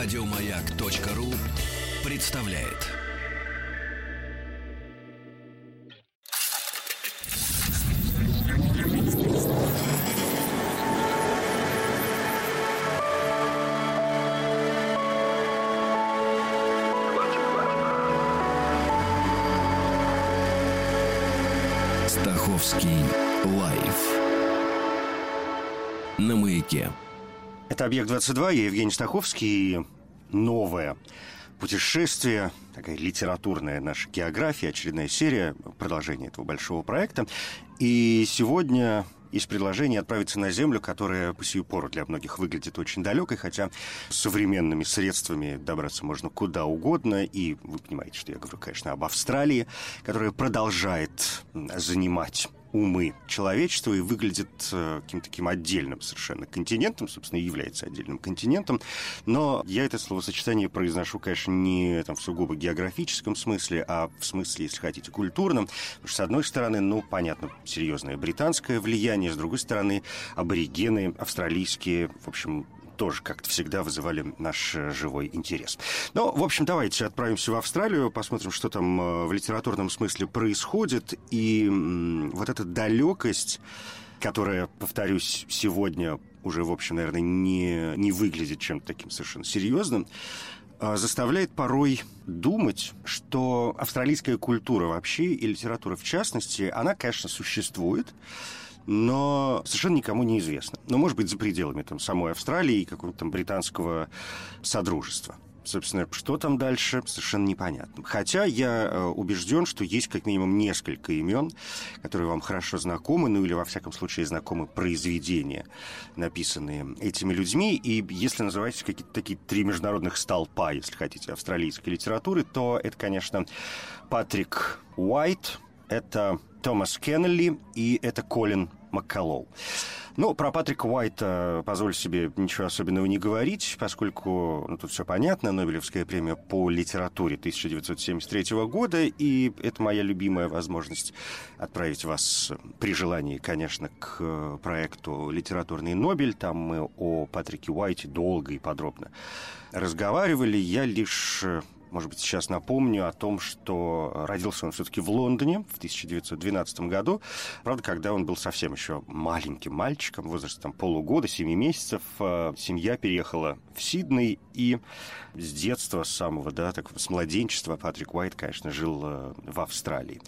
Радиомаяк.ру представляет. Стаховский лайф на маяке. Это «Объект-22», я Евгений Стаховский. Новое путешествие, такая литературная наша география, очередная серия, продолжение этого большого проекта. И сегодня из предложения отправиться на Землю, которая по сию пору для многих выглядит очень далекой, хотя современными средствами добраться можно куда угодно. И вы понимаете, что я говорю, конечно, об Австралии, которая продолжает занимать умы человечества и выглядит э, каким-то таким отдельным совершенно континентом, собственно, и является отдельным континентом. Но я это словосочетание произношу, конечно, не там, в сугубо географическом смысле, а в смысле, если хотите, культурном. Потому что, с одной стороны, ну, понятно, серьезное британское влияние, с другой стороны, аборигены австралийские, в общем, тоже как-то всегда вызывали наш э, живой интерес. Ну, в общем, давайте отправимся в Австралию, посмотрим, что там э, в литературном смысле происходит. И вот эта далекость, которая, повторюсь, сегодня уже, в общем, наверное, не, не выглядит чем-то таким совершенно серьезным, э, заставляет порой думать, что австралийская культура вообще и литература в частности, она, конечно, существует, но совершенно никому не известно. Но, может быть, за пределами там, самой Австралии и какого-то там британского содружества. Собственно, что там дальше, совершенно непонятно. Хотя я э, убежден, что есть как минимум несколько имен, которые вам хорошо знакомы, ну или, во всяком случае, знакомы произведения, написанные этими людьми. И если называть какие-то такие три международных столпа, если хотите, австралийской литературы, то это, конечно, Патрик Уайт, это Томас Кеннелли и это Колин Маккалоу. Ну, про Патрика Уайта позволю себе ничего особенного не говорить, поскольку ну, тут все понятно. Нобелевская премия по литературе 1973 года, и это моя любимая возможность отправить вас при желании, конечно, к проекту «Литературный Нобель». Там мы о Патрике Уайте долго и подробно разговаривали. Я лишь может быть, сейчас напомню о том, что родился он все-таки в Лондоне в 1912 году. Правда, когда он был совсем еще маленьким мальчиком, возрастом полугода, семи месяцев, э, семья переехала в Сидней, и с детства, с самого, да, так, с младенчества Патрик Уайт, конечно, жил э, в Австралии.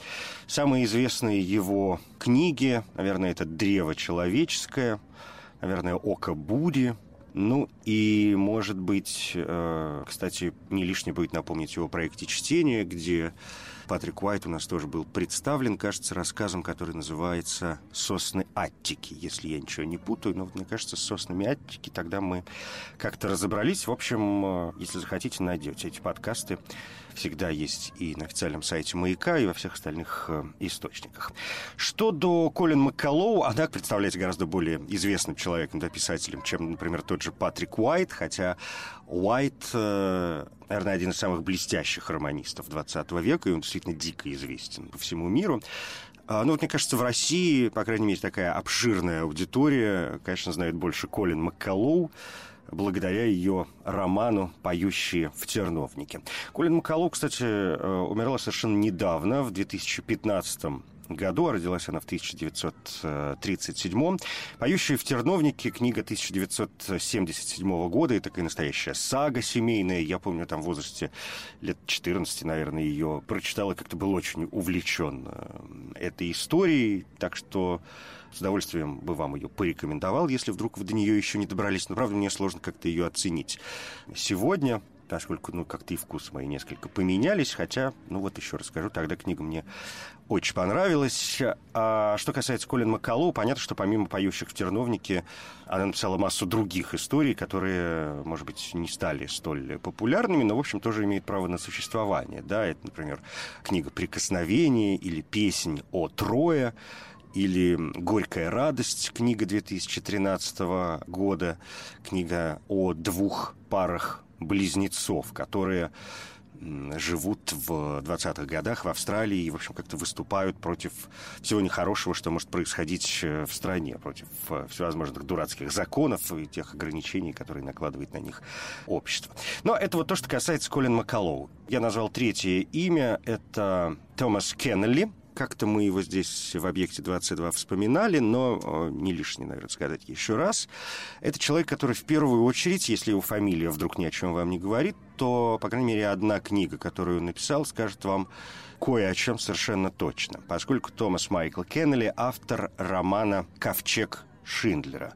Самые известные его книги, наверное, это «Древо человеческое», наверное, «Око Буди», ну и, может быть, э, кстати, не лишне будет напомнить его проекте чтения, где Патрик Уайт у нас тоже был представлен, кажется, рассказом, который называется «Сосны Аттики», если я ничего не путаю. Но вот, мне кажется, с «Соснами Аттики» тогда мы как-то разобрались. В общем, э, если захотите, найдете эти подкасты всегда есть и на официальном сайте «Маяка», и во всех остальных э, источниках. Что до Колин Маккалоу, она представляется гораздо более известным человеком, да, писателем, чем, например, тот же Патрик Уайт, хотя Уайт, э, наверное, один из самых блестящих романистов 20 века, и он действительно дико известен по всему миру. А, ну, вот, мне кажется, в России, по крайней мере, такая обширная аудитория, конечно, знает больше Колин Маккалоу, благодаря ее роману «Поющие в терновнике». Колин Макалу, кстати, э, умерла совершенно недавно, в 2015 году, а родилась она в 1937 «Поющие в терновнике» книга 1977 года, и такая настоящая сага семейная. Я помню, там в возрасте лет 14, наверное, ее прочитала, как-то был очень увлечен э, этой историей, так что с удовольствием бы вам ее порекомендовал, если вдруг вы до нее еще не добрались. Но, правда, мне сложно как-то ее оценить. Сегодня поскольку, ну, как-то и вкус мои несколько поменялись, хотя, ну, вот еще расскажу, тогда книга мне очень понравилась. А что касается Колин Маккалоу, понятно, что помимо «Поющих в терновнике» она написала массу других историй, которые, может быть, не стали столь популярными, но, в общем, тоже имеют право на существование, да, это, например, книга «Прикосновение» или «Песнь о Трое», или «Горькая радость», книга 2013 года, книга о двух парах близнецов, которые живут в 20-х годах в Австралии и, в общем, как-то выступают против всего нехорошего, что может происходить э, в стране, против э, всевозможных дурацких законов и тех ограничений, которые накладывает на них общество. Но это вот то, что касается Колин Маккалоу. Я назвал третье имя. Это Томас Кеннелли, как-то мы его здесь в «Объекте 22» вспоминали, но не лишне, наверное, сказать еще раз. Это человек, который в первую очередь, если его фамилия вдруг ни о чем вам не говорит, то, по крайней мере, одна книга, которую он написал, скажет вам кое о чем совершенно точно. Поскольку Томас Майкл Кеннелли – автор романа «Ковчег Шиндлера»,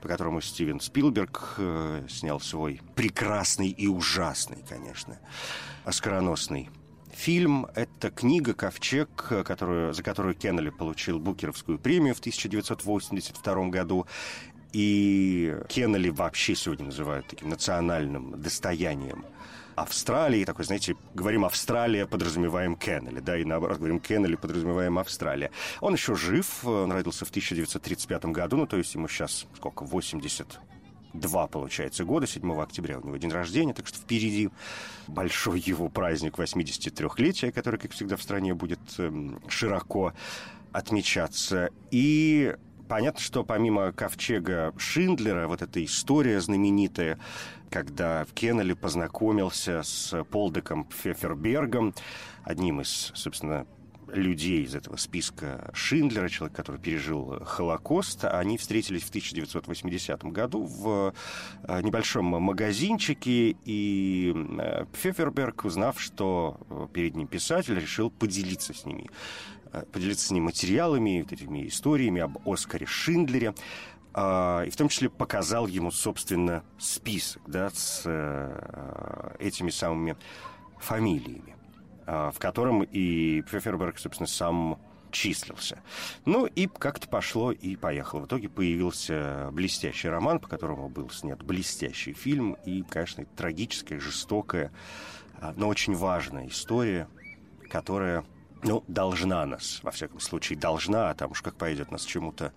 по которому Стивен Спилберг э, снял свой прекрасный и ужасный, конечно, оскароносный Фильм — это книга «Ковчег», которую, за которую Кеннелли получил Букеровскую премию в 1982 году. И Кеннелли вообще сегодня называют таким национальным достоянием Австралии, такой, знаете, говорим Австралия, подразумеваем Кеннелли, да, и наоборот, говорим Кеннелли, подразумеваем Австралия. Он еще жив, он родился в 1935 году, ну, то есть ему сейчас, сколько, 80 два, получается, года. 7 октября у него день рождения, так что впереди большой его праздник 83-летия, который, как всегда, в стране будет эм, широко отмечаться. И понятно, что помимо ковчега Шиндлера, вот эта история знаменитая, когда Кеннелли познакомился с Полдеком Фефербергом, одним из, собственно, людей из этого списка Шиндлера, человек, который пережил Холокост, они встретились в 1980 году в э, небольшом магазинчике, и э, Пфефферберг, узнав, что э, перед ним писатель, решил поделиться с ними поделиться с ним материалами, вот этими историями об Оскаре Шиндлере и в том числе показал ему, собственно, список да, с этими самыми фамилиями. А, в котором и Пфефферберг, собственно, сам числился. Ну и как-то пошло и поехало. В итоге появился блестящий роман, по которому был снят блестящий фильм. И, конечно, трагическая, жестокая, а, но очень важная история, которая ну, должна нас, во всяком случае, должна, а там уж как пойдет нас чему-то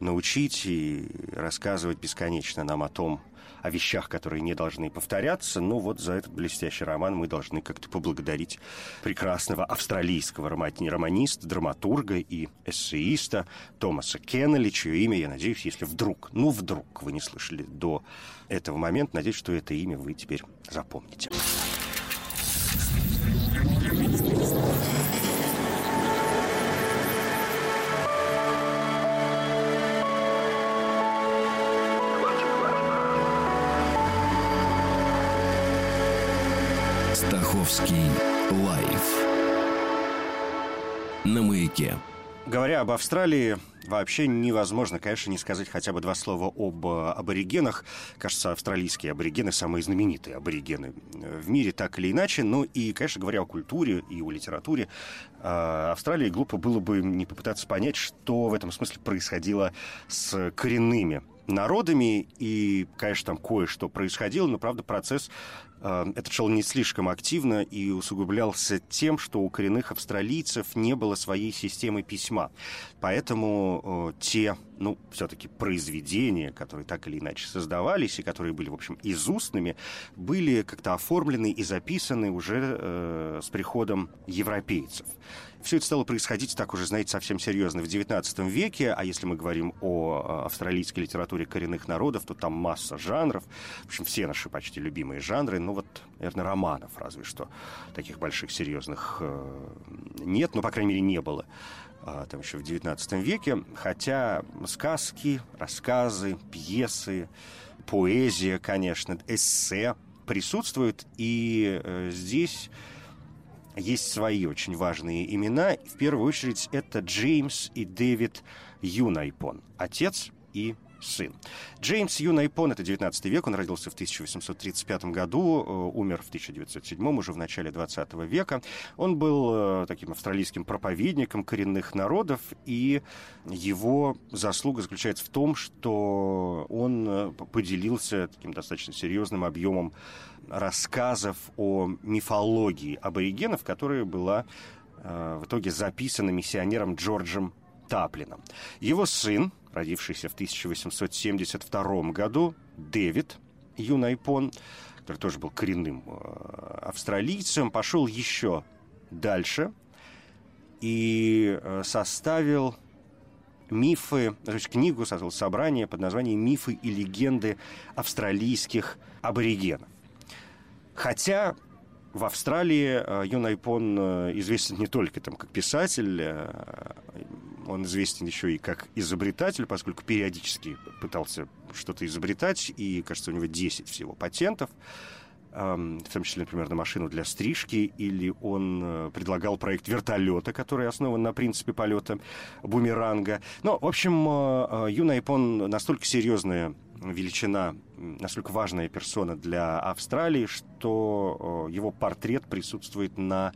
научить и рассказывать бесконечно нам о том, о вещах, которые не должны повторяться. Но вот за этот блестящий роман мы должны как-то поблагодарить прекрасного австралийского романиста, драматурга и эссеиста Томаса Кеннелли, чье имя, я надеюсь, если вдруг, ну вдруг вы не слышали до этого момента, надеюсь, что это имя вы теперь запомните. Говоря об Австралии, вообще невозможно, конечно, не сказать хотя бы два слова об э, аборигенах. Кажется, австралийские аборигены самые знаменитые аборигены э, в мире, так или иначе. Ну и, конечно, говоря о культуре и о литературе, э, Австралии глупо было бы не попытаться понять, что в этом смысле происходило с коренными народами, и, конечно, там кое-что происходило, но, правда, процесс этот шел не слишком активно и усугублялся тем, что у коренных австралийцев не было своей системы письма. Поэтому э, те, ну, все-таки произведения, которые так или иначе создавались и которые были, в общем, изустными, были как-то оформлены и записаны уже э, с приходом европейцев. Все это стало происходить, так уже, знаете, совсем серьезно в XIX веке, а если мы говорим о австралийской литературе коренных народов, то там масса жанров, в общем, все наши почти любимые жанры, ну вот, наверное, романов разве что, таких больших, серьезных э, нет, ну, по крайней мере, не было а, там еще в XIX веке, хотя сказки, рассказы, пьесы, поэзия, конечно, эссе присутствуют, и э, здесь есть свои очень важные имена. В первую очередь это Джеймс и Дэвид Юнайпон, отец и сын. Джеймс Юнайпон, это 19 век, он родился в 1835 году, э, умер в 1907, уже в начале 20 века. Он был э, таким австралийским проповедником коренных народов, и его заслуга заключается в том, что он э, поделился таким достаточно серьезным объемом рассказов о мифологии аборигенов, которая была в итоге записана миссионером Джорджем Таплином. Его сын, родившийся в 1872 году, Дэвид Юнайпон, который тоже был коренным австралийцем, пошел еще дальше и составил мифы, то есть книгу, создал собрание под названием «Мифы и легенды австралийских аборигенов». Хотя в Австралии э, Юн Айпон э, известен не только там, как писатель, э, он известен еще и как изобретатель, поскольку периодически пытался что-то изобретать, и, кажется, у него 10 всего патентов в том числе, например, на машину для стрижки, или он предлагал проект вертолета, который основан на принципе полета бумеранга. Но, в общем, Юн Айпон настолько серьезная величина, настолько важная персона для Австралии, что его портрет присутствует на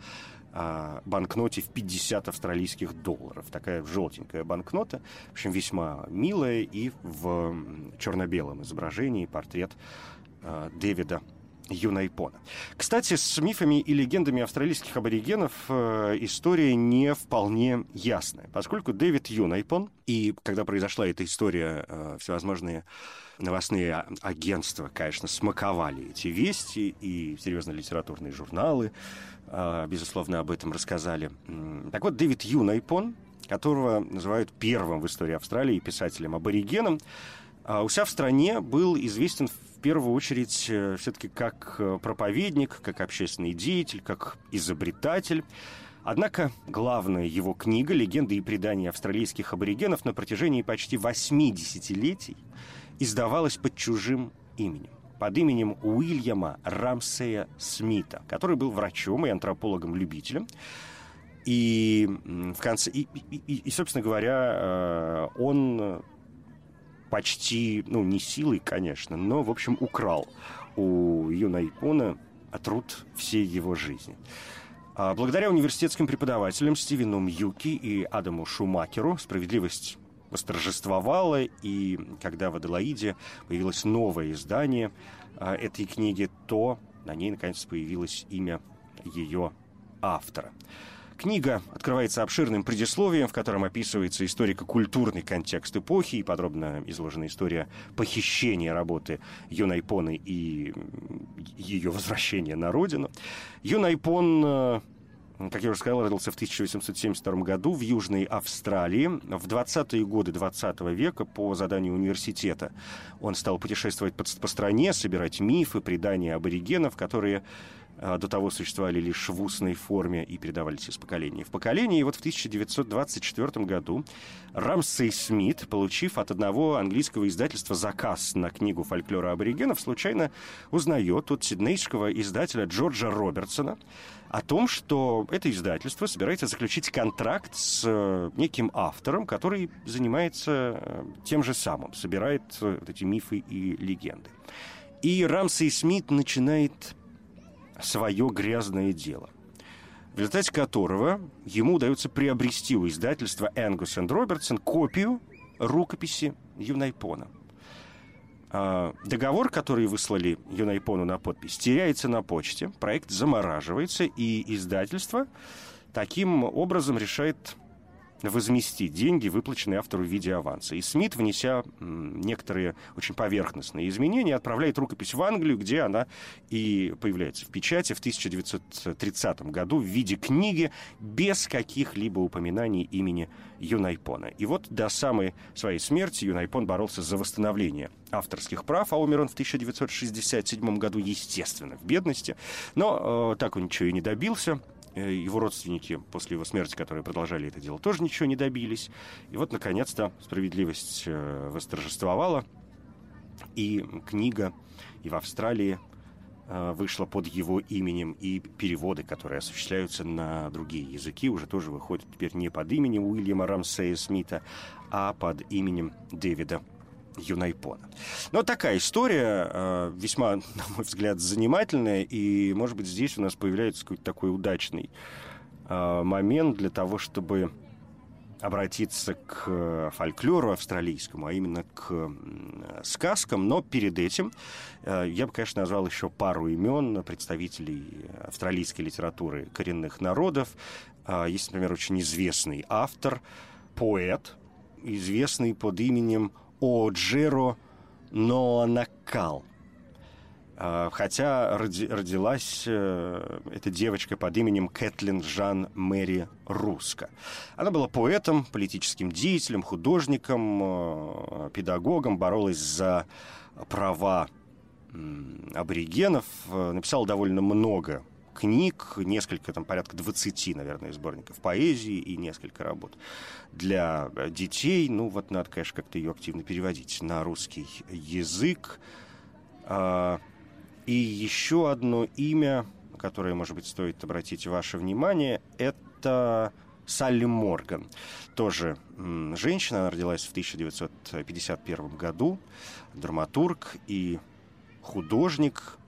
а, банкноте в 50 австралийских долларов. Такая желтенькая банкнота, в общем, весьма милая, и в черно-белом изображении портрет а, Дэвида Юнайпона. Кстати, с мифами и легендами австралийских аборигенов э, история не вполне ясная, поскольку Дэвид Юнайпон, и когда произошла эта история, э, всевозможные новостные агентства, конечно, смаковали эти вести, и серьезные литературные журналы, э, безусловно, об этом рассказали. Так вот, Дэвид Юнайпон, которого называют первым в истории Австралии писателем-аборигеном, а у себя в стране был известен в первую очередь э, все-таки как э, проповедник, как общественный деятель, как изобретатель. Однако главная его книга «Легенды и предания австралийских аборигенов» на протяжении почти восьми десятилетий издавалась под чужим именем под именем Уильяма Рамсея Смита, который был врачом и антропологом-любителем. И в конце, и, и, и, собственно говоря, э, он почти, ну, не силой, конечно, но, в общем, украл у Юна Ипона труд всей его жизни. А благодаря университетским преподавателям Стивену Мьюки и Адаму Шумакеру справедливость восторжествовала, и когда в Аделаиде появилось новое издание а, этой книги, то на ней наконец появилось имя ее автора. Книга открывается обширным предисловием, в котором описывается историко-культурный контекст эпохи и подробно изложена история похищения работы Юнайпоны и ее возвращения на родину. Юнайпон э, как я уже сказал, родился в 1872 году в Южной Австралии. В 20-е годы 20 века по заданию университета он стал путешествовать по, по стране, собирать мифы, предания аборигенов, которые до того существовали лишь в устной форме и передавались из поколения в поколение. И вот в 1924 году Рамсей Смит, получив от одного английского издательства заказ на книгу фольклора аборигенов, случайно узнает от сиднейского издателя Джорджа Робертсона о том, что это издательство собирается заключить контракт с э, неким автором, который занимается э, тем же самым, собирает э, вот эти мифы и легенды. И Рамсей Смит начинает свое грязное дело, в результате которого ему удается приобрести у издательства Энгус энд Робертсон копию рукописи Юнайпона. А, договор, который выслали Юнайпону на подпись, теряется на почте, проект замораживается, и издательство таким образом решает возместить деньги, выплаченные автору в виде аванса. И Смит, внеся некоторые очень поверхностные изменения, отправляет рукопись в Англию, где она и появляется в печати в 1930 году в виде книги без каких-либо упоминаний имени Юнайпона. И вот до самой своей смерти Юнайпон боролся за восстановление авторских прав, а умер он в 1967 году, естественно, в бедности. Но э, так он ничего и не добился. Э, его родственники после его смерти, которые продолжали это дело, тоже ничего не добились. И вот, наконец-то, справедливость э, восторжествовала, и книга и в Австралии э, вышла под его именем, и переводы, которые осуществляются на другие языки, уже тоже выходят теперь не под именем Уильяма Рамсея Смита, а под именем Дэвида Юнайпона. Но такая история, э, весьма, на мой взгляд, занимательная, и, может быть, здесь у нас появляется какой-то такой удачный э, момент для того, чтобы обратиться к фольклору австралийскому, а именно к сказкам, но перед этим э, я бы, конечно, назвал еще пару имен представителей австралийской литературы коренных народов. Есть, например, очень известный автор, поэт, известный под именем Оджеро Ноанакал. А, хотя роди, родилась э, эта девочка под именем Кэтлин Жан Мэри Руска. Она была поэтом, политическим деятелем, художником, э, педагогом, боролась за права аборигенов, э, написала довольно много книг, несколько, там порядка 20, наверное, сборников поэзии и несколько работ для детей. Ну, вот надо, конечно, как-то ее активно переводить на русский язык. А, и еще одно имя, которое, может быть, стоит обратить ваше внимание, это Салли Морган. Тоже женщина, она родилась в 1951 году, драматург и художник,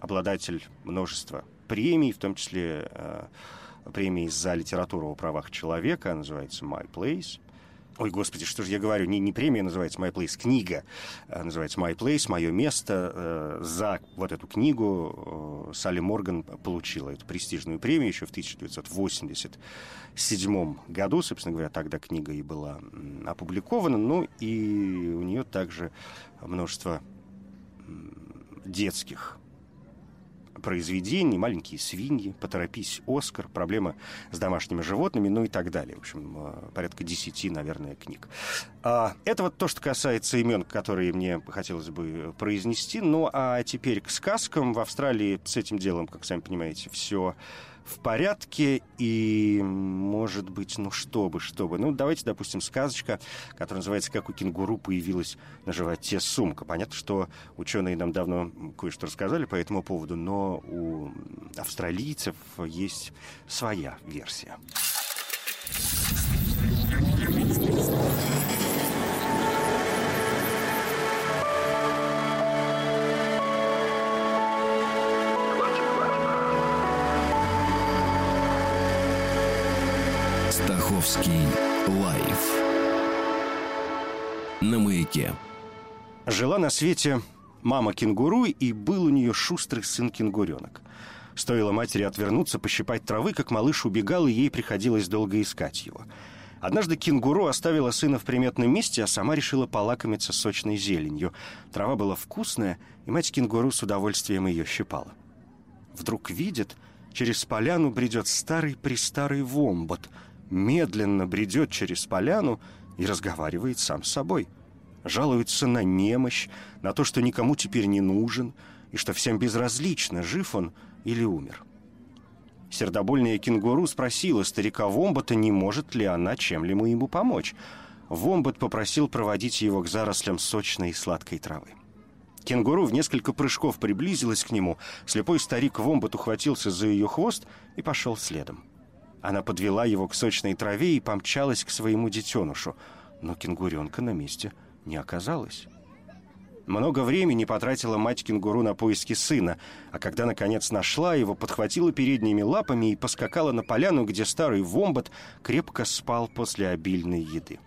обладатель множества премий, в том числе э, премии за литературу о правах человека, называется «My Place». Ой, господи, что же я говорю? Не, не премия называется «My Place», книга э, называется «My Place», «Мое место». Э, за вот эту книгу Салли Морган получила эту престижную премию еще в 1987 году. Собственно говоря, тогда книга и была опубликована. Ну и у нее также множество детских произведений, «Маленькие свиньи», «Поторопись, Оскар», «Проблема с домашними животными», ну и так далее. В общем, э, порядка десяти, наверное, книг. А, это вот то, что касается имен, которые мне хотелось бы произнести. Ну, а теперь к сказкам. В Австралии с этим делом, как сами понимаете, все в порядке, и, может быть, ну, что бы, что бы. Ну, давайте, допустим, сказочка, которая называется «Как у кенгуру появилась на животе сумка». Понятно, что ученые нам давно кое-что рассказали по этому поводу, но у австралийцев есть своя версия. Стаховский лайф на маяке. Жила на свете мама кенгуру, и был у нее шустрый сын-кенгуренок. Стоило матери отвернуться, пощипать травы, как малыш убегал, и ей приходилось долго искать его. Однажды кенгуру оставила сына в приметном месте, а сама решила полакомиться сочной зеленью. Трава была вкусная, и мать кенгуру с удовольствием ее щипала. Вдруг видит, через поляну бредет старый-престарый вомбот — медленно бредет через поляну и разговаривает сам с собой. Жалуется на немощь, на то, что никому теперь не нужен, и что всем безразлично, жив он или умер. Сердобольная кенгуру спросила старика Вомбота, не может ли она чем-либо ему помочь. Вомбот попросил проводить его к зарослям сочной и сладкой травы. Кенгуру в несколько прыжков приблизилась к нему. Слепой старик Вомбот ухватился за ее хвост и пошел следом. Она подвела его к сочной траве и помчалась к своему детенышу, но кенгуренка на месте не оказалось. Много времени потратила мать кенгуру на поиски сына, а когда, наконец, нашла его, подхватила передними лапами и поскакала на поляну, где старый вомбат крепко спал после обильной еды.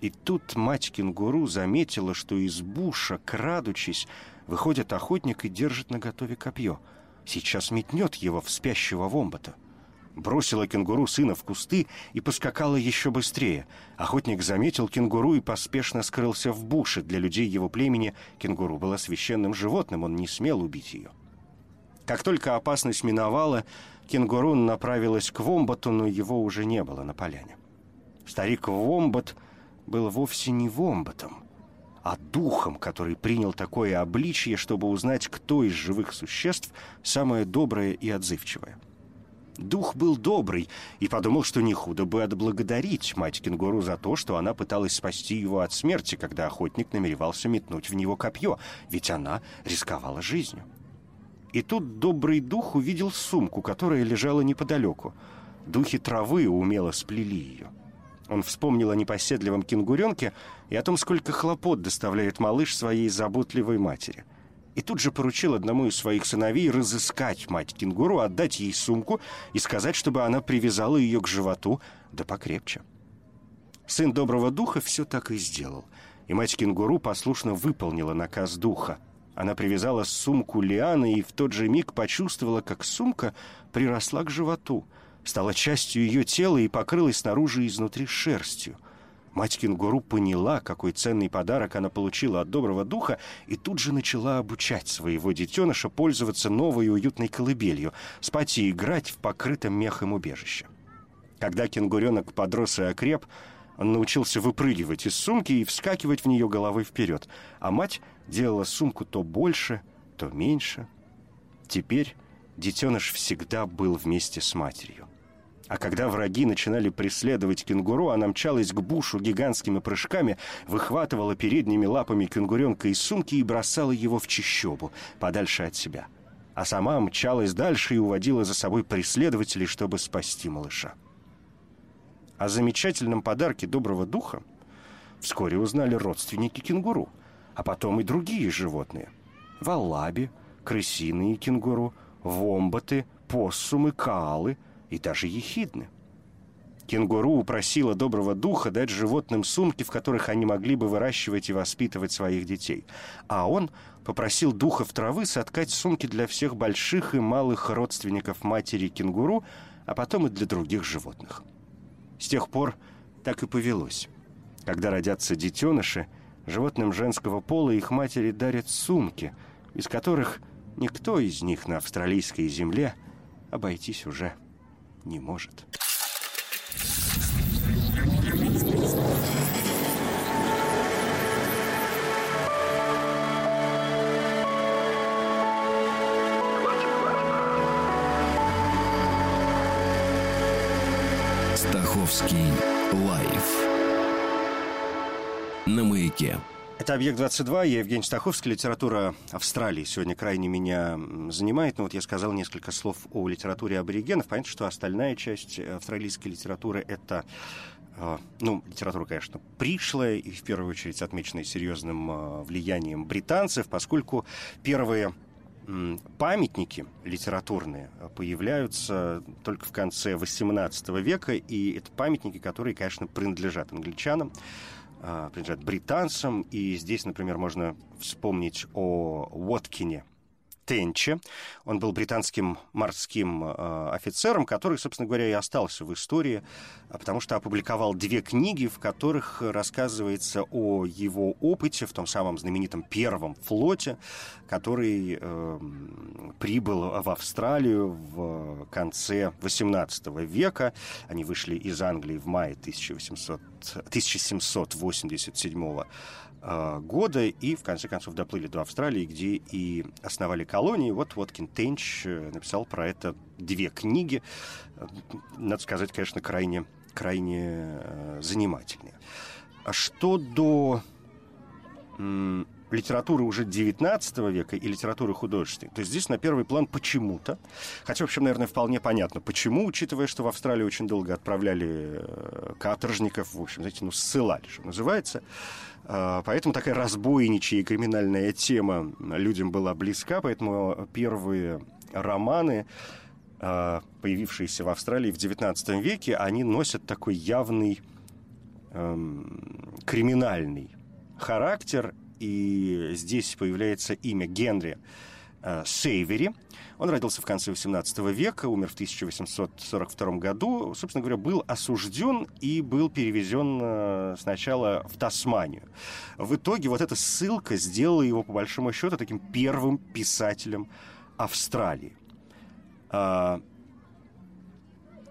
И тут мать кенгуру заметила, что из буша, крадучись, выходит охотник и держит наготове копье. Сейчас метнет его в спящего вомбата бросила кенгуру сына в кусты и поскакала еще быстрее. Охотник заметил кенгуру и поспешно скрылся в буше. Для людей его племени кенгуру была священным животным, он не смел убить ее. Как только опасность миновала, кенгуру направилась к Вомбату, но его уже не было на поляне. Старик Вомбат был вовсе не Вомбатом, а духом, который принял такое обличье, чтобы узнать, кто из живых существ самое доброе и отзывчивое. Дух был добрый и подумал, что не худо бы отблагодарить мать кенгуру за то, что она пыталась спасти его от смерти, когда охотник намеревался метнуть в него копье, ведь она рисковала жизнью. И тут добрый дух увидел сумку, которая лежала неподалеку. Духи травы умело сплели ее. Он вспомнил о непоседливом кенгуренке и о том, сколько хлопот доставляет малыш своей заботливой матери — и тут же поручил одному из своих сыновей разыскать мать кенгуру, отдать ей сумку и сказать, чтобы она привязала ее к животу, да покрепче. Сын доброго духа все так и сделал, и мать кенгуру послушно выполнила наказ духа. Она привязала сумку лианы и в тот же миг почувствовала, как сумка приросла к животу, стала частью ее тела и покрылась снаружи и изнутри шерстью. Мать кенгуру поняла, какой ценный подарок она получила от доброго духа, и тут же начала обучать своего детеныша пользоваться новой уютной колыбелью, спать и играть в покрытом мехом убежище. Когда кенгуренок подрос и окреп, он научился выпрыгивать из сумки и вскакивать в нее головой вперед, а мать делала сумку то больше, то меньше. Теперь детеныш всегда был вместе с матерью. А когда враги начинали преследовать кенгуру, она мчалась к бушу гигантскими прыжками, выхватывала передними лапами кенгуренка из сумки и бросала его в чищобу, подальше от себя. А сама мчалась дальше и уводила за собой преследователей, чтобы спасти малыша. О замечательном подарке доброго духа вскоре узнали родственники кенгуру, а потом и другие животные. Валаби, крысиные кенгуру, вомбаты, поссумы, каалы — и даже ехидны. Кенгуру упросила доброго духа дать животным сумки, в которых они могли бы выращивать и воспитывать своих детей. А он попросил духов травы соткать сумки для всех больших и малых родственников матери кенгуру, а потом и для других животных. С тех пор так и повелось. Когда родятся детеныши, животным женского пола их матери дарят сумки, из которых никто из них на австралийской земле обойтись уже не может. Стаховский лайф на маяке. Это «Объект-22», я Евгений Стаховский, литература Австралии сегодня крайне меня занимает. Ну вот я сказал несколько слов о литературе аборигенов. Понятно, что остальная часть австралийской литературы — это э, ну, литература, конечно, пришлая и, в первую очередь, отмеченная серьезным э, влиянием британцев, поскольку первые памятники литературные появляются только в конце XVIII века, и это памятники, которые, конечно, принадлежат англичанам. А, принадлежат британцам. И здесь, например, можно вспомнить о Уоткине, Тенче. Он был британским морским э, офицером, который, собственно говоря, и остался в истории, а, потому что опубликовал две книги, в которых рассказывается о его опыте в том самом знаменитом первом флоте, который э, прибыл в Австралию в конце XVIII века. Они вышли из Англии в мае 1800, 1787 Э, года и, в конце концов, доплыли до Австралии, где и основали колонии. Вот Воткин Тенч э, написал про это две книги. Э, надо сказать, конечно, крайне, крайне занимательные. А что до литературы уже 19 века и литературы художественной, то здесь на первый план почему-то, хотя, в общем, наверное, вполне понятно, почему, учитывая, что в Австралию очень долго отправляли каторжников, в общем, знаете, ну, ссылали, что называется, а, поэтому такая разбойничья и криминальная тема людям была близка, поэтому первые романы, а, появившиеся в Австралии в XIX веке, они носят такой явный эм, криминальный характер, и здесь появляется имя Генри Сейвери. Он родился в конце XVIII века, умер в 1842 году. Собственно говоря, был осужден и был перевезен э, сначала в Тасманию. В итоге вот эта ссылка сделала его, по большому счету, таким первым писателем Австралии.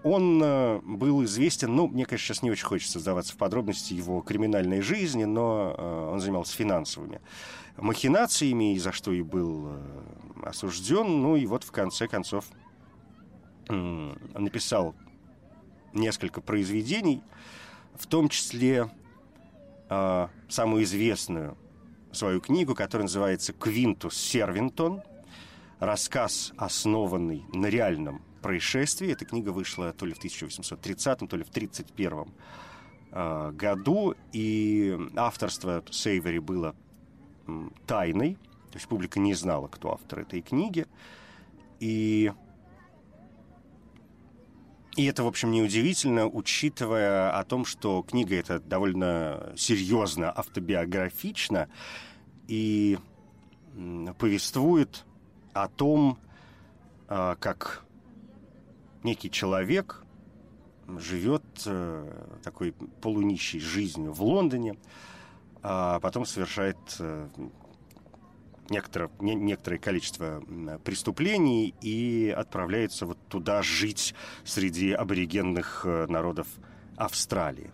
Он э, был известен, ну, мне, конечно, сейчас не очень хочется сдаваться в подробности его криминальной жизни, но э, он занимался финансовыми махинациями, и за что и был э, осужден. Ну и вот в конце концов написал несколько произведений, в том числе самую известную свою книгу, которая называется «Квинтус Сервинтон», рассказ, основанный на реальном происшествии. Эта книга вышла то ли в 1830, то ли в 1831 э, году, и авторство Сейвери было тайной, то есть публика не знала, кто автор этой книги. И, и это, в общем, неудивительно, учитывая о том, что книга эта довольно серьезно автобиографична и повествует о том, а, как некий человек живет э, такой полунищей жизнью в Лондоне, а потом совершает э, некоторое, не, некоторое количество преступлений и отправляется вот туда жить среди аборигенных э, народов Австралии.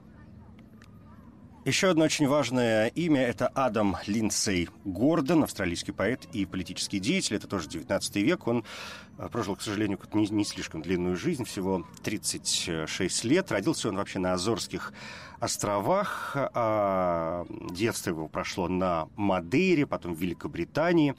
Еще одно очень важное имя – это Адам Линдсей Гордон, австралийский поэт и политический деятель. Это тоже 19 век. Он э, прожил, к сожалению, не, не слишком длинную жизнь, всего 36 лет. Родился он вообще на Азорских островах. А детство его прошло на Мадейре, потом в Великобритании.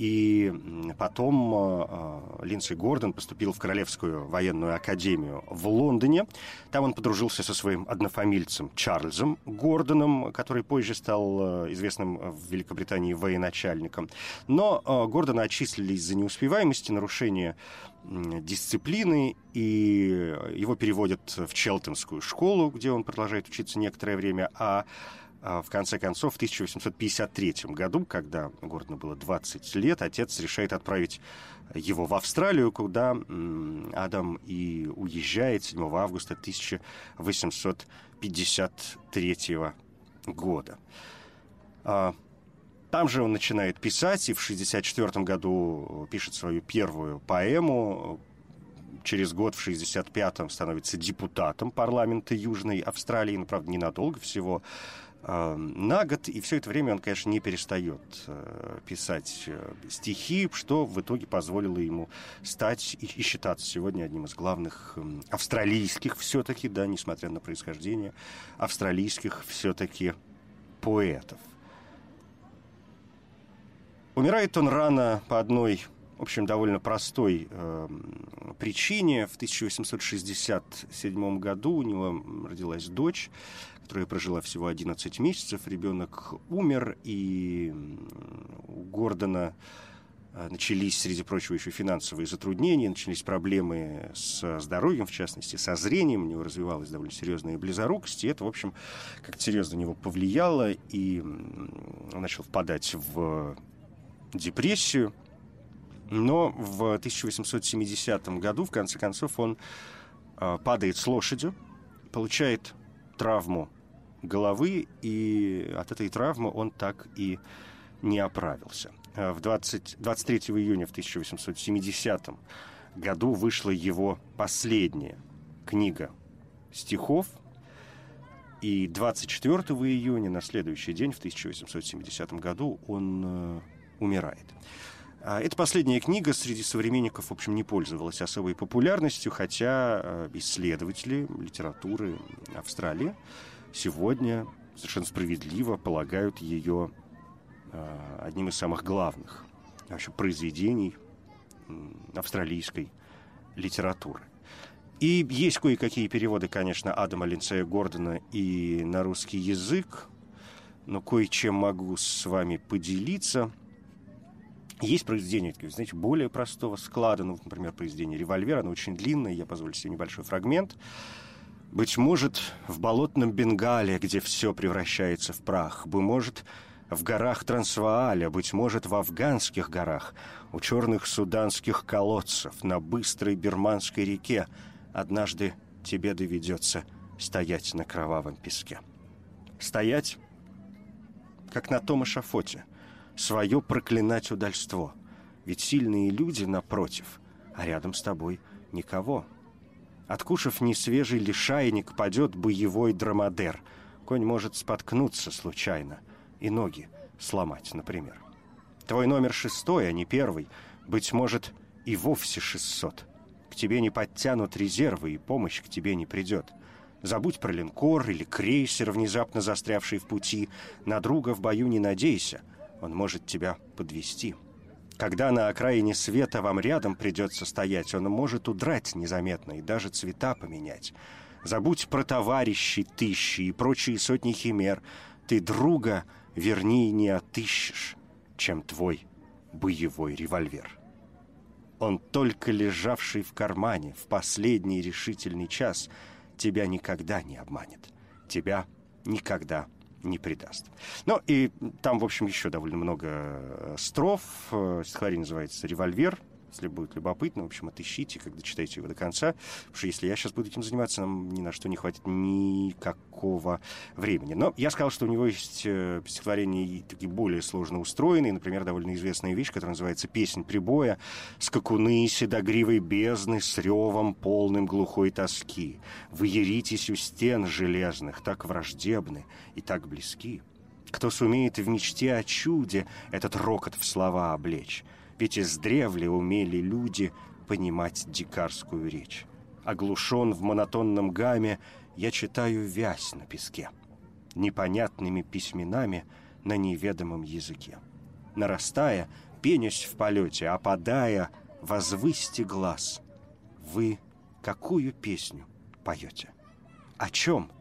И потом э, Линдси Гордон поступил в Королевскую военную академию в Лондоне. Там он подружился со своим однофамильцем Чарльзом Гордоном, который позже стал э, известным в Великобритании военачальником. Но э, Гордона отчислили из-за неуспеваемости, нарушения дисциплины, и его переводят в Челтонскую школу, где он продолжает учиться некоторое время, а, в конце концов, в 1853 году, когда Гордону было 20 лет, отец решает отправить его в Австралию, куда Адам и уезжает 7 августа 1853 года. А, там же он начинает писать, и в 1964 году пишет свою первую поэму. Через год, в 1965-м, становится депутатом парламента Южной Австралии, ну, правда, ненадолго, всего на год, и все это время он, конечно, не перестает э, писать э, стихи, что в итоге позволило ему стать и считаться сегодня одним из главных австралийских все-таки, да, несмотря на происхождение, австралийских все-таки поэтов. Умирает он рано по одной, в общем, довольно простой э, причине. В 1867 году у него родилась дочь, которая прожила всего 11 месяцев. Ребенок умер, и у Гордона э, начались, среди прочего, еще финансовые затруднения, начались проблемы с здоровьем, в частности, со зрением. У него развивалась довольно серьезная близорукость, и это, в общем, как-то серьезно на него повлияло, и он начал впадать в депрессию. Но в 1870 году, в конце концов, он э, падает с лошадью, получает травму головы, и от этой травмы он так и не оправился. Э, в 20, 23 июня в 1870 году вышла его последняя книга стихов, и 24 июня, на следующий день, в 1870 году, он э, умирает. А эта последняя книга среди современников, в общем, не пользовалась особой популярностью, хотя э, исследователи литературы Австралии сегодня совершенно справедливо полагают ее э, одним из самых главных вообще произведений австралийской литературы. И есть кое-какие переводы, конечно, Адама Линцея Гордона и на русский язык, но кое-чем могу с вами поделиться. Есть произведения, знаете, более простого склада, ну, например, произведение «Револьвер», оно очень длинное, я позволю себе небольшой фрагмент – быть может, в болотном Бенгале, где все превращается в прах. Быть может, в горах Трансвааля, быть может, в афганских горах, у черных суданских колодцев, на быстрой бирманской реке. Однажды тебе доведется стоять на кровавом песке. Стоять, как на том эшафоте, свое проклинать удальство. Ведь сильные люди напротив, а рядом с тобой никого — Откушав несвежий лишайник, падет боевой драмадер. Конь может споткнуться случайно и ноги сломать, например. Твой номер шестой, а не первый, быть может, и вовсе шестьсот. К тебе не подтянут резервы, и помощь к тебе не придет. Забудь про линкор или крейсер, внезапно застрявший в пути. На друга в бою не надейся, он может тебя подвести. Когда на окраине света вам рядом придется стоять, он может удрать незаметно и даже цвета поменять. Забудь про товарищей тысячи и прочие сотни химер. Ты друга вернее не отыщешь, чем твой боевой револьвер. Он только лежавший в кармане в последний решительный час тебя никогда не обманет. Тебя никогда не не придаст. Ну, и там, в общем, еще довольно много э, строф. Э, стихотворение называется «Револьвер». Если будет любопытно, в общем, отыщите, когда читаете его до конца. Потому что если я сейчас буду этим заниматься, нам ни на что не хватит никакого времени. Но я сказал, что у него есть э, стихотворения такие более сложно устроенные. Например, довольно известная вещь, которая называется «Песнь прибоя». «Скакуны седогривой бездны с ревом полным глухой тоски. Вы яритесь у стен железных, так враждебны и так близки». Кто сумеет в мечте о чуде этот рокот в слова облечь? Ведь издревле умели люди понимать дикарскую речь. Оглушен в монотонном гамме, я читаю вязь на песке, непонятными письменами на неведомом языке. Нарастая, пенясь в полете, опадая, возвысьте глаз. Вы какую песню поете? О чем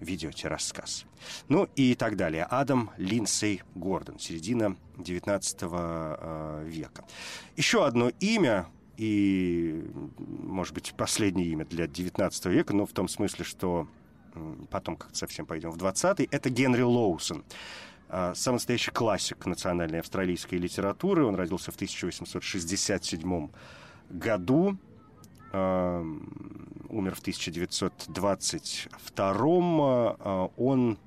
ведете рассказ? Ну и так далее. Адам Линдсей Гордон, середина 19 э, века. Еще одно имя, и, может быть, последнее имя для 19 века, но в том смысле, что потом как-то совсем пойдем в 20-й, это Генри Лоусон. Э, Самый настоящий классик национальной австралийской литературы. Он родился в 1867 году. Э, умер в 1922. Он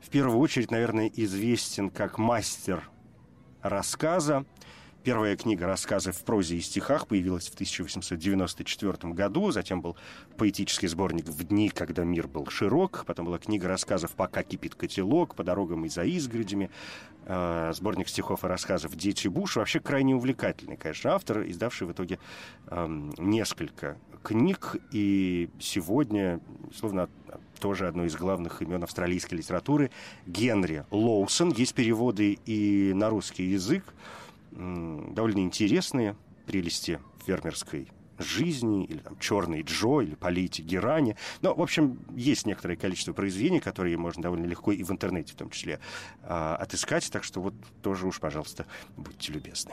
в первую очередь, наверное, известен как мастер рассказа. Первая книга рассказов в прозе и стихах появилась в 1894 году, затем был поэтический сборник «В дни, когда мир был широк», потом была книга рассказов «Пока кипит котелок», «По дорогам и за изгородями», э, сборник стихов и рассказов «Дети Буш». Вообще крайне увлекательный, конечно, автор, издавший в итоге э, несколько книг, и сегодня, словно тоже одно из главных имен австралийской литературы, Генри Лоусон. Есть переводы и на русский язык, довольно интересные прелести фермерской жизни, или там «Черный Джо», или «Полите Герани». Но, в общем, есть некоторое количество произведений, которые можно довольно легко и в интернете в том числе э, отыскать. Так что вот тоже уж, пожалуйста, будьте любезны.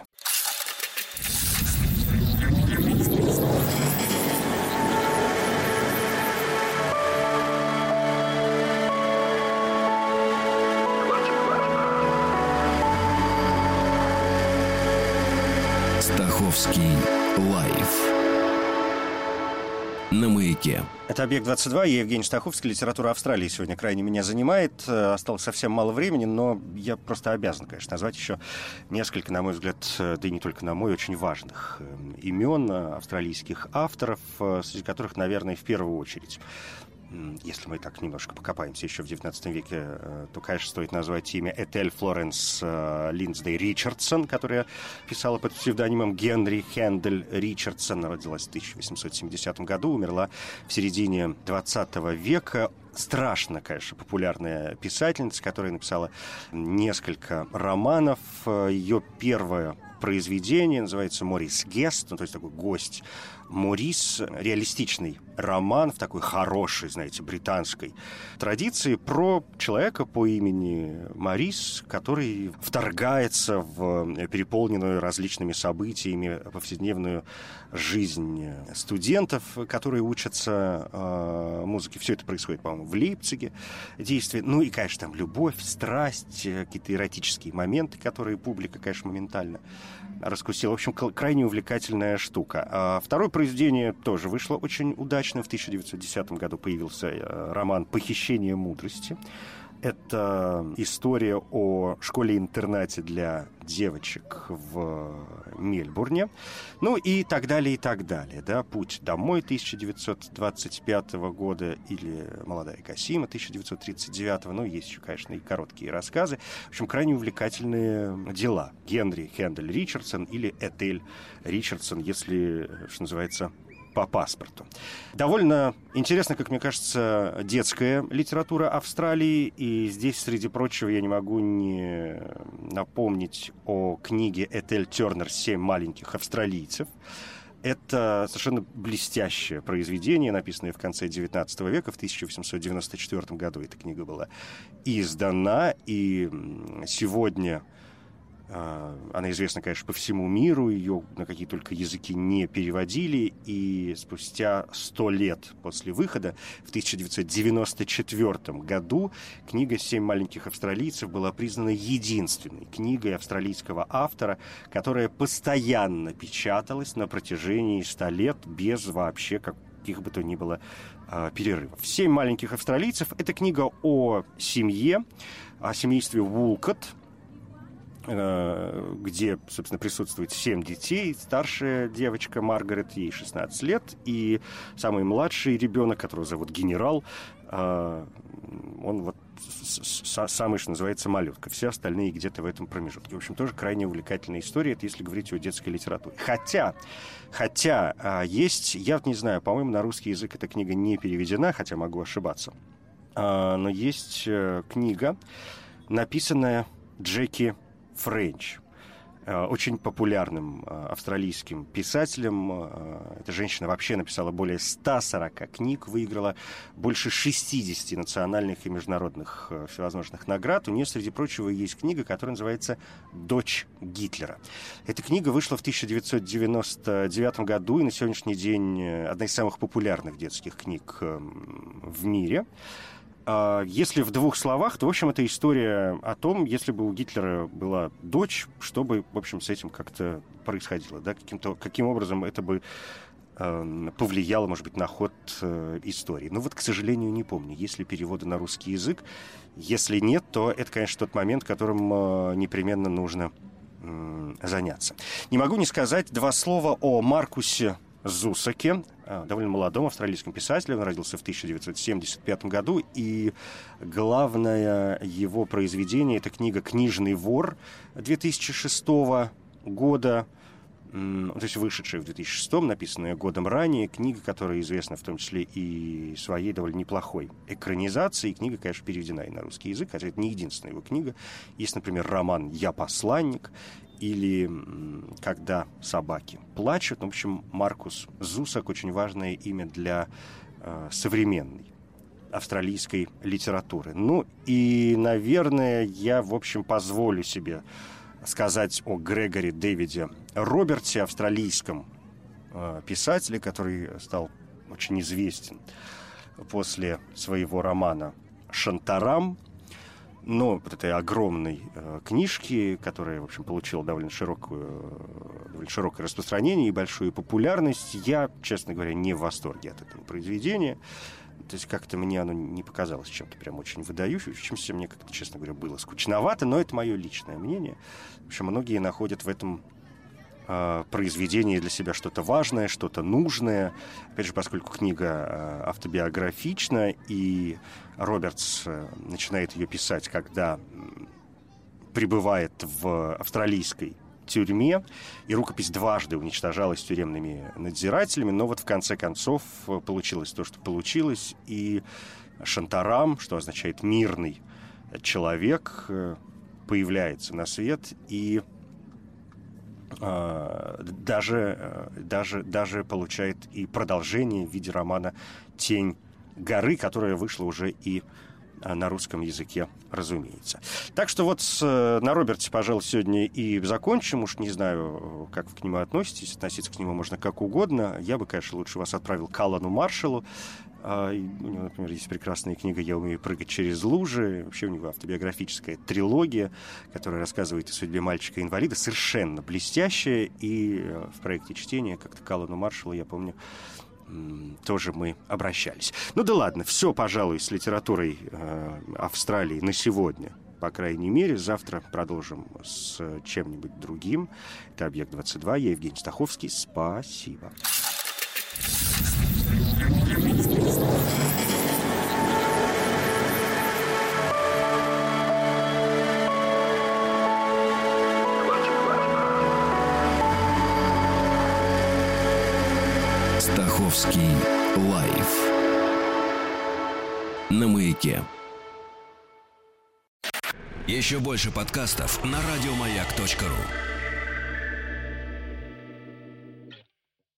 Маяке. Это «Объект-22», я Евгений Стаховский, литература Австралии сегодня крайне меня занимает. Э, осталось совсем мало времени, но я просто обязан, конечно, назвать еще несколько, на мой взгляд, э, да и не только на мой, очень важных э, имен австралийских авторов, среди которых, наверное, в первую очередь если мы так немножко покопаемся еще в XIX веке, э, то, конечно, стоит назвать имя Этель Флоренс э, Линдсдей Ричардсон, которая писала под псевдонимом Генри Хендель Ричардсон, родилась в 1870 году, умерла в середине XX века страшно, конечно, популярная писательница, которая написала несколько романов. Ее первое произведение называется «Морис Гест», ну, то есть такой гость Морис реалистичный роман в такой хорошей, знаете, британской традиции про человека по имени Морис, который вторгается в переполненную различными событиями повседневную жизнь студентов, которые учатся э, музыке. Все это происходит, по-моему, в Лейпциге действие. Ну и, конечно, там любовь, страсть, какие-то эротические моменты, которые публика, конечно, моментально раскусила. В общем, крайне увлекательная штука. А второе произведение тоже вышло очень удачно. В 1910 году появился э, роман «Похищение мудрости». Это история о школе-интернате для девочек в Мельбурне. Ну и так далее, и так далее. Да? «Путь домой» 1925 года или «Молодая Касима» 1939. Ну, есть еще, конечно, и короткие рассказы. В общем, крайне увлекательные дела. Генри Хендель Ричардсон или Этель Ричардсон, если, что называется, по паспорту. Довольно интересно, как мне кажется, детская литература Австралии. И здесь, среди прочего, я не могу не напомнить о книге Этель Тернер «Семь маленьких австралийцев». Это совершенно блестящее произведение, написанное в конце XIX века, в 1894 году эта книга была издана, и сегодня она известна, конечно, по всему миру, ее на какие только языки не переводили, и спустя сто лет после выхода, в 1994 году, книга «Семь маленьких австралийцев» была признана единственной книгой австралийского автора, которая постоянно печаталась на протяжении ста лет без вообще каких бы то ни было э, перерывов. «Семь маленьких австралийцев» — это книга о семье, о семействе Вулкот — где, собственно, присутствует семь детей. Старшая девочка Маргарет, ей 16 лет, и самый младший ребенок, которого зовут Генерал, э, он вот самый, что называется, малютка. Все остальные где-то в этом промежутке. В общем, тоже крайне увлекательная история, это если говорить о детской литературе. Хотя, хотя э, есть, я не знаю, по-моему, на русский язык эта книга не переведена, хотя могу ошибаться. Но есть книга, написанная Джеки Френч э, очень популярным э, австралийским писателем. Э, эта женщина вообще написала более 140 книг, выиграла больше 60 национальных и международных всевозможных наград. У нее, среди прочего, есть книга, которая называется «Дочь Гитлера». Эта книга вышла в 1999 году и на сегодняшний день одна из самых популярных детских книг в мире. А, если в двух словах, то, в общем, это история о том, если бы у Гитлера была дочь, что бы, в общем, с этим как-то происходило, да, каким-то, каким образом это бы э, повлияло, может быть, на ход э, истории. Ну вот, к сожалению, не помню, есть ли переводы на русский язык. Если нет, то это, конечно, тот момент, которым э, непременно нужно заняться. Не могу не сказать два слова о Маркусе Зусаке, а, довольно молодом австралийском писателе. Он родился в 1975 году, и главное его произведение – это книга «Книжный вор» 2006 года, то есть вышедшая в 2006, написанная годом ранее, книга, которая известна в том числе и своей довольно неплохой экранизацией. Книга, конечно, переведена и на русский язык, хотя это не единственная его книга. Есть, например, роман «Я посланник», или «Когда собаки плачут». В общем, Маркус Зусак очень важное имя для э, современной австралийской литературы. Ну и, наверное, я, в общем, позволю себе сказать о Грегоре Дэвиде Роберте, австралийском э, писателе, который стал очень известен после своего романа «Шантарам», но вот этой огромной э, книжки, которая, в общем, получила довольно, широкую, э, довольно широкое распространение и большую популярность, я, честно говоря, не в восторге от этого произведения. То есть как-то мне оно не показалось чем-то прям очень выдающимся. Мне как-то, честно говоря, было скучновато, но это мое личное мнение. В общем, многие находят в этом э, произведении для себя что-то важное, что-то нужное. Опять же, поскольку книга э, автобиографична, и Робертс э, начинает ее писать, когда пребывает в австралийской тюрьме, и рукопись дважды уничтожалась тюремными надзирателями, но вот в конце концов получилось то, что получилось, и Шантарам, что означает «мирный человек», появляется на свет, и даже, даже, даже получает и продолжение в виде романа «Тень горы, которая вышла уже и а, на русском языке, разумеется. Так что вот с, э, на Роберте, пожалуй, сегодня и закончим. Уж не знаю, как вы к нему относитесь. Относиться к нему можно как угодно. Я бы, конечно, лучше вас отправил к Аллану Маршалу. А, у него, например, есть прекрасная книга «Я умею прыгать через лужи». Вообще у него автобиографическая трилогия, которая рассказывает о судьбе мальчика-инвалида, совершенно блестящая. И э, в проекте чтения как-то к Аллану Маршалу, я помню, тоже мы обращались. Ну да ладно, все, пожалуй, с литературой э, Австралии на сегодня. По крайней мере, завтра продолжим с чем-нибудь другим. Это «Объект-22». Я Евгений Стаховский. Спасибо. Московский лайф на маяке. Еще больше подкастов на радиомаяк.ру.